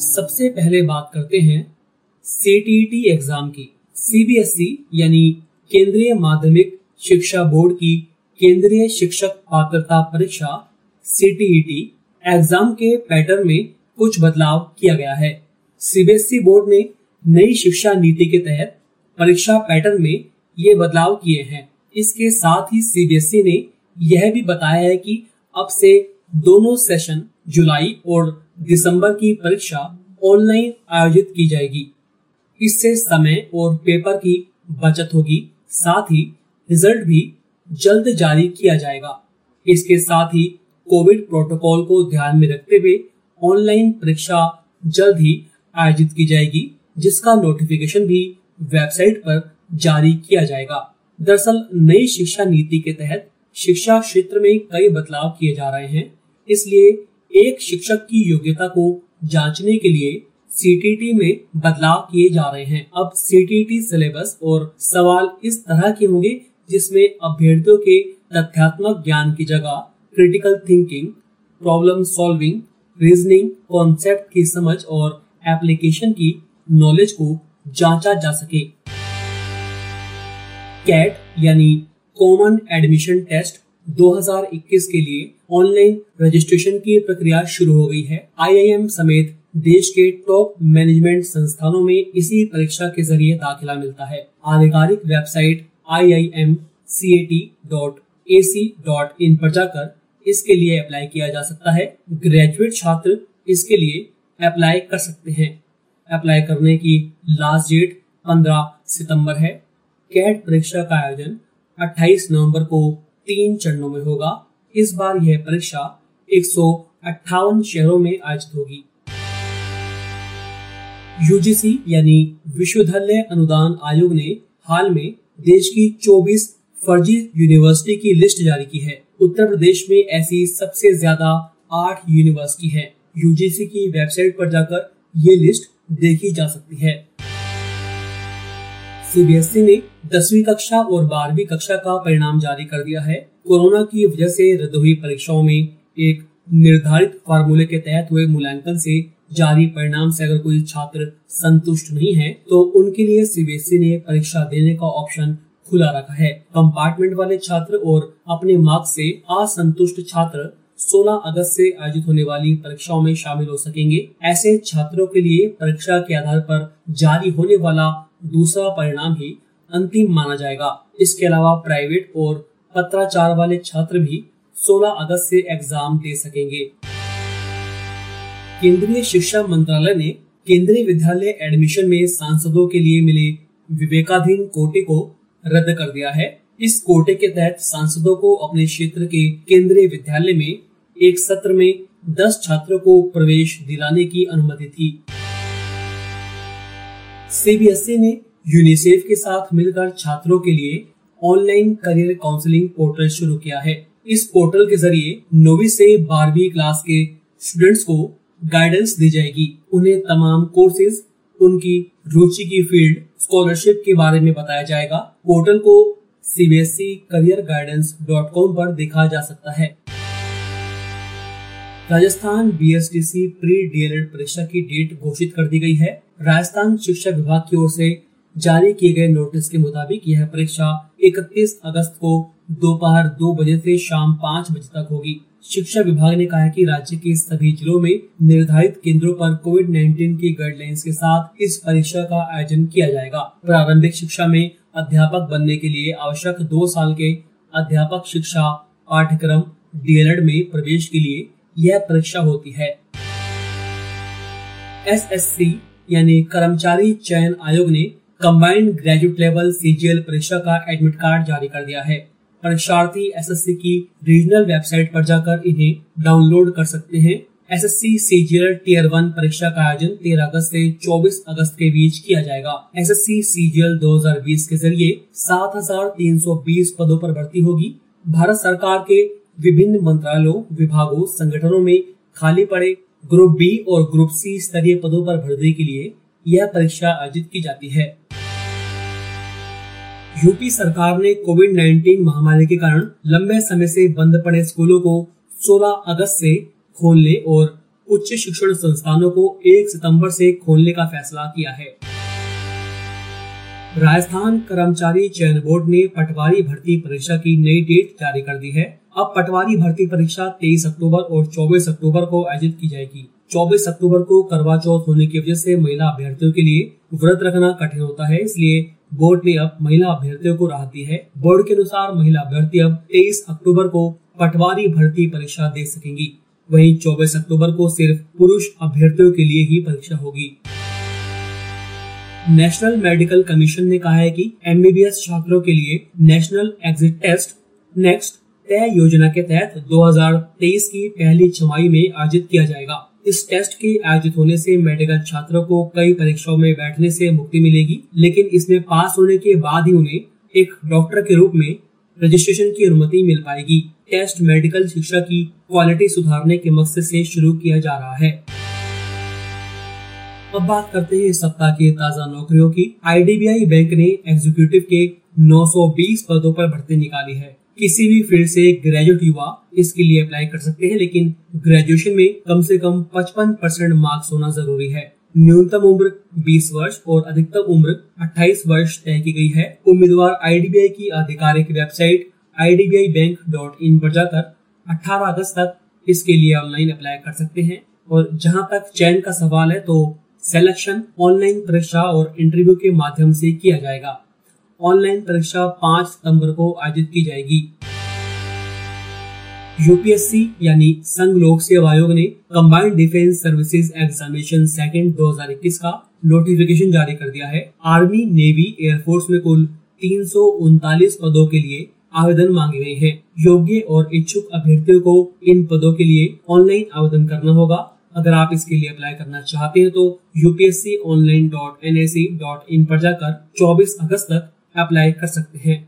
सबसे पहले बात करते हैं सीटीटी एग्ज़ाम की। सीबीएसई E यानी केंद्रीय माध्यमिक शिक्षा बोर्ड की केंद्रीय शिक्षक पात्रता परीक्षा सीटीईटी एग्ज़ाम के पैटर्न में कुछ बदलाव किया गया है। सीबीएसई E बोर्ड ने नई शिक्षा नीति के तहत परीक्षा पैटर्न में ये बदलाव किए हैं। इसके साथ ही सीबीएसई E ने यह भी बताया है कि अब से दोनों सेशन जुलाई और दिसंबर की परीक्षा ऑनलाइन आयोजित की जाएगी। इससे समय और पेपर की बचत होगी, साथ ही रिज़ल्ट भी जल्द जारी किया जाएगा। इसके साथ ही कोविड प्रोटोकॉल को ध्यान में रखते हुए ऑनलाइन परीक्षा जल्द ही आयोजित की जाएगी, जिसका नोटिफिकेशन भी वेबसाइट पर जारी किया जाएगा। दरअसल, नई शिक्षा नीति के तहत शिक्षा क्षेत्र में कई बदलाव किए जा रहे हैं, इसलिए एक शिक्षक की योग्यता को जांचने के लिए सीटीटी में बदलाव किए जा रहे हैं। अब सीटीटी सिलेबस और सवाल इस तरह के होंगे जिसमें अभ्यर्थियों के तथ्यात्मक ज्ञान की जगह critical thinking problem solving reasoning concept की समझ और एप्लीकेशन की नॉलेज को जांचा जा सके। कैट यानी कॉमन एडमिशन टेस्ट 2021 के लिए ऑनलाइन रजिस्ट्रेशन की प्रक्रिया शुरू हो गई है। आईआईएम समेत देश के टॉप मैनेजमेंट संस्थानों में इसी परीक्षा के ज़रिए दाखिला मिलता है। आधिकारिक website I I M C A T dot A C dot in पर जाकर इसके लिए अप्लाई किया जा सकता है। ग्रेजुएट छात्र इसके लिए अप्लाई कर सकते हैं। अप्लाई करने की लास्ट डेट 15 सितंबर है। कैट परीक्षा का आयोजन 28 नवंबर को तीन चरणों में होगा। इस बार यह परीक्षा एक सौ अठावन शहरों में आयोजित होगी। यूजीसी यानी विश्वविद्यालय अनुदान आयोग ने हाल में देश की 24 फर्जी यूनिवर्सिटी की लिस्ट जारी की है। उत्तर प्रदेश में ऐसी सबसे ज़्यादा आठ यूनिवर्सिटी है। यूजीसी की वेबसाइट पर जाकर ये लिस्ट देखी जा सकती है। सीबीएसई ने दसवीं कक्षा और बारहवीं कक्षा का परिणाम जारी कर दिया है। कोरोना की वजह से रद्द हुई परीक्षाओं में एक निर्धारित फार्मूले के तहत हुए मूल्यांकन से जारी परिणाम से अगर कोई छात्र संतुष्ट नहीं है तो उनके लिए सीबीएसई ने परीक्षा देने का ऑप्शन खुला रखा है। कंपार्टमेंट वाले छात्र और अपने मार्क्स से असंतुष्ट छात्र 16 अगस्त से आयोजित होने वाली परीक्षाओं में शामिल हो सकेंगे। ऐसे छात्रों के लिए परीक्षा के आधार पर जारी होने वाला दूसरा परिणाम ही अंतिम माना जाएगा। इसके अलावा प्राइवेट और पत्राचार वाले छात्र भी 16 अगस्त से एग्ज़ाम दे सकेंगे। केंद्रीय शिक्षा मंत्रालय ने केंद्रीय विद्यालय एडमिशन में सांसदों के लिए मिले विवेकाधीन कोटे को रद्द कर दिया है। इस कोटे के तहत सांसदों को अपने क्षेत्र के केंद्रीय विद्यालय में एक सत्र में 10 छात्रों को प्रवेश दिलाने की अनुमति थी। सीबीएसई ने यूनिसेफ के साथ मिलकर छात्रों के लिए ऑनलाइन करियर काउंसलिंग पोर्टल शुरू किया है। इस पोर्टल के ज़रिए नौवीं से बारहवीं क्लास के स्टूडेंट्स को गाइडेंस दी जाएगी। उन्हें तमाम कोर्सेज उनकी रुचि की फ़ील्ड स्कॉलरशिप के बारे में बताया जाएगा। पोर्टल को CBSE career guidance dot com पर देखा जा सकता है। राजस्थान बीएसटीसी प्री डीएलएड परीक्षा की डेट घोषित कर दी गई है। राजस्थान शिक्षा विभाग की ओर से जारी किए गए नोटिस के मुताबिक यह परीक्षा 31 अगस्त को दोपहर दो दो बजे से शाम पाँच बजे तक होगी। शिक्षा विभाग ने कहा है कि राज्य के सभी जिलों में निर्धारित केंद्रों पर कोविड 19 की गाइडलाइंस के साथ इस परीक्षा का आयोजन किया जाएगा। प्रारंभिक शिक्षा में अध्यापक बनने के लिए आवश्यक दो साल के अध्यापक शिक्षा पाठ्यक्रम डीएलएड में प्रवेश के लिए यह परीक्षा होती है। एसएससी यानी कर्मचारी चयन आयोग ने कंबाइंड ग्रेजुएट लेवल सीजीएल परीक्षा का एडमिट कार्ड जारी कर दिया है। परीक्षार्थी एसएससी की रीजनल वेबसाइट पर जाकर इन्हें डाउनलोड कर सकते हैं। S S C CGL tier one परीक्षा का आयोजन 13 अगस्त से 24 अगस्त के बीच किया जाएगा। एस एस सी सीजीएल दो हज़ार बीस के ज़रिए 7,320 पदों पर भर्ती होगी। भारत सरकार के विभिन्न मंत्रालयों विभागों संगठनों में खाली पड़े ग्रुप बी और ग्रुप सी स्तरीय पदों पर भर्ती के लिए यह परीक्षा आयोजित की जाती है। यूपी सरकार ने कोविड 19 महामारी के कारण लंबे समय से बंद पड़े स्कूलों को 16 अगस्त से खोलने और उच्च शिक्षण संस्थानों को 1 सितंबर से खोलने का फैसला किया है। राजस्थान कर्मचारी चयन बोर्ड ने पटवारी भर्ती परीक्षा की नई डेट जारी कर दी है। अब पटवारी भर्ती परीक्षा 23 अक्टूबर और 24 अक्टूबर को आयोजित की जाएगी। 24 अक्टूबर को करवा चौथ होने की वजह से महिला अभ्यर्थियों के लिए व्रत रखना कठिन होता है, इसलिए बोर्ड ने अब महिला अभ्यर्थियों को राहत दी है। बोर्ड के अनुसार महिला अभ्यर्थी अब 23 अक्टूबर को पटवारी भर्ती परीक्षा दे सकेंगी। वहीं 24 अक्टूबर को सिर्फ़ पुरुष अभ्यर्थियों के लिए ही परीक्षा होगी। नेशनल मेडिकल कमीशन ने कहा है कि एमबीबीएस छात्रों के लिए नेशनल एग्जिट टेस्ट नेक्स्ट तय योजना के तहत 2023 की पहली छमाही में आयोजित किया जाएगा। इस टेस्ट के आयोजित होने से मेडिकल छात्रों को कई परीक्षाओं में बैठने से मुक्ति मिलेगी, लेकिन इसमें पास होने के बाद ही उन्हें एक डॉक्टर के रूप में रजिस्ट्रेशन की अनुमति मिल पाएगी। टेस्ट मेडिकल शिक्षा की क्वालिटी सुधारने के मकसद से शुरू किया जा रहा है। अब बात करते हैं इस सप्ताह की ताज़ा नौकरियों की। आईडीबीआई बैंक ने एग्जीक्यूटिव के 920 पदों पर भर्ती निकाली है। किसी भी फ़ील्ड से ग्रेजुएट युवा इसके लिए अप्लाई कर सकते हैं, लेकिन ग्रेजुएशन में कम से कम 55 परसेंट मार्क्स होना ज़रूरी है। न्यूनतम उम्र 20 वर्ष और अधिकतम उम्र 28 वर्ष तय की गई है। उम्मीदवार आईडीबीआई की आधिकारिक वेबसाइट इन पर जाकर 18 अगस्त तक इसके लिए ऑनलाइन अप्लाई कर सकते हैं। और जहाँ तक चयन का सवाल है तो सिलेक्शन ऑनलाइन परीक्षा और इंटरव्यू के माध्यम से किया जाएगा। ऑनलाइन परीक्षा 5 सितंबर को आयोजित की जाएगी। यूपीएससी यानी संघ लोक सेवा आयोग ने combined defence services examination second 2021 का नोटिफिकेशन जारी कर दिया है। आर्मी नेवी एयरफोर्स में कुल तीन सौ उनतालीस पदों के लिए आवेदन मांगे गए हैं। योग्य और इच्छुक अभ्यर्थियों को इन पदों के लिए ऑनलाइन आवेदन करना होगा। अगर आप इसके लिए अप्लाई करना चाहते हैं तो UPSC online dot N I dot in पर जाकर 24 अगस्त तक अप्लाई कर सकते हैं।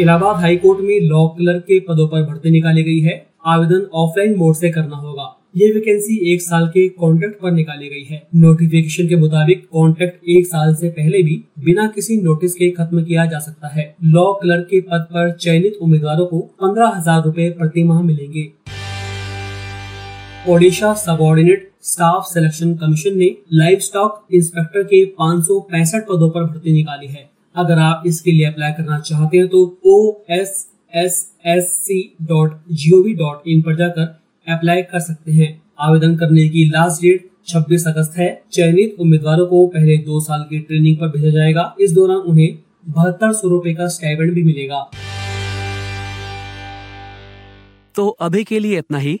इलाहाबाद हाईकोर्ट में लॉ क्लर्क के पदों पर भर्ती निकाली गई है। आवेदन ऑफलाइन मोड से करना होगा। ये वैकेंसी एक साल के कॉन्ट्रैक्ट पर निकाली गई है। नोटिफिकेशन के मुताबिक कॉन्ट्रैक्ट एक साल से पहले भी बिना किसी नोटिस के खत्म किया जा सकता है। लॉ क्लर्क के पद पर चयनित उम्मीदवारों को पंद्रह हज़ार रूपए प्रति माह मिलेंगे। Odisha subordinate staff selection commission ने लाइव स्टॉक इंस्पेक्टर के पाँच सौ पैंसठ पदों पर भर्ती निकाली है। अगर आप इसके लिए अप्लाई करना चाहते हैं तो O S S S C dot G O V dot in पर जाकर अप्लाई कर सकते हैं। आवेदन करने की लास्ट डेट 26 अगस्त है। चयनित उम्मीदवारों को पहले दो साल की ट्रेनिंग पर भेजा जाएगा। इस दौरान उन्हें बहत्तर सौ रूपए का स्टाइपेंड भी मिलेगा। तो अभी के लिए इतना ही।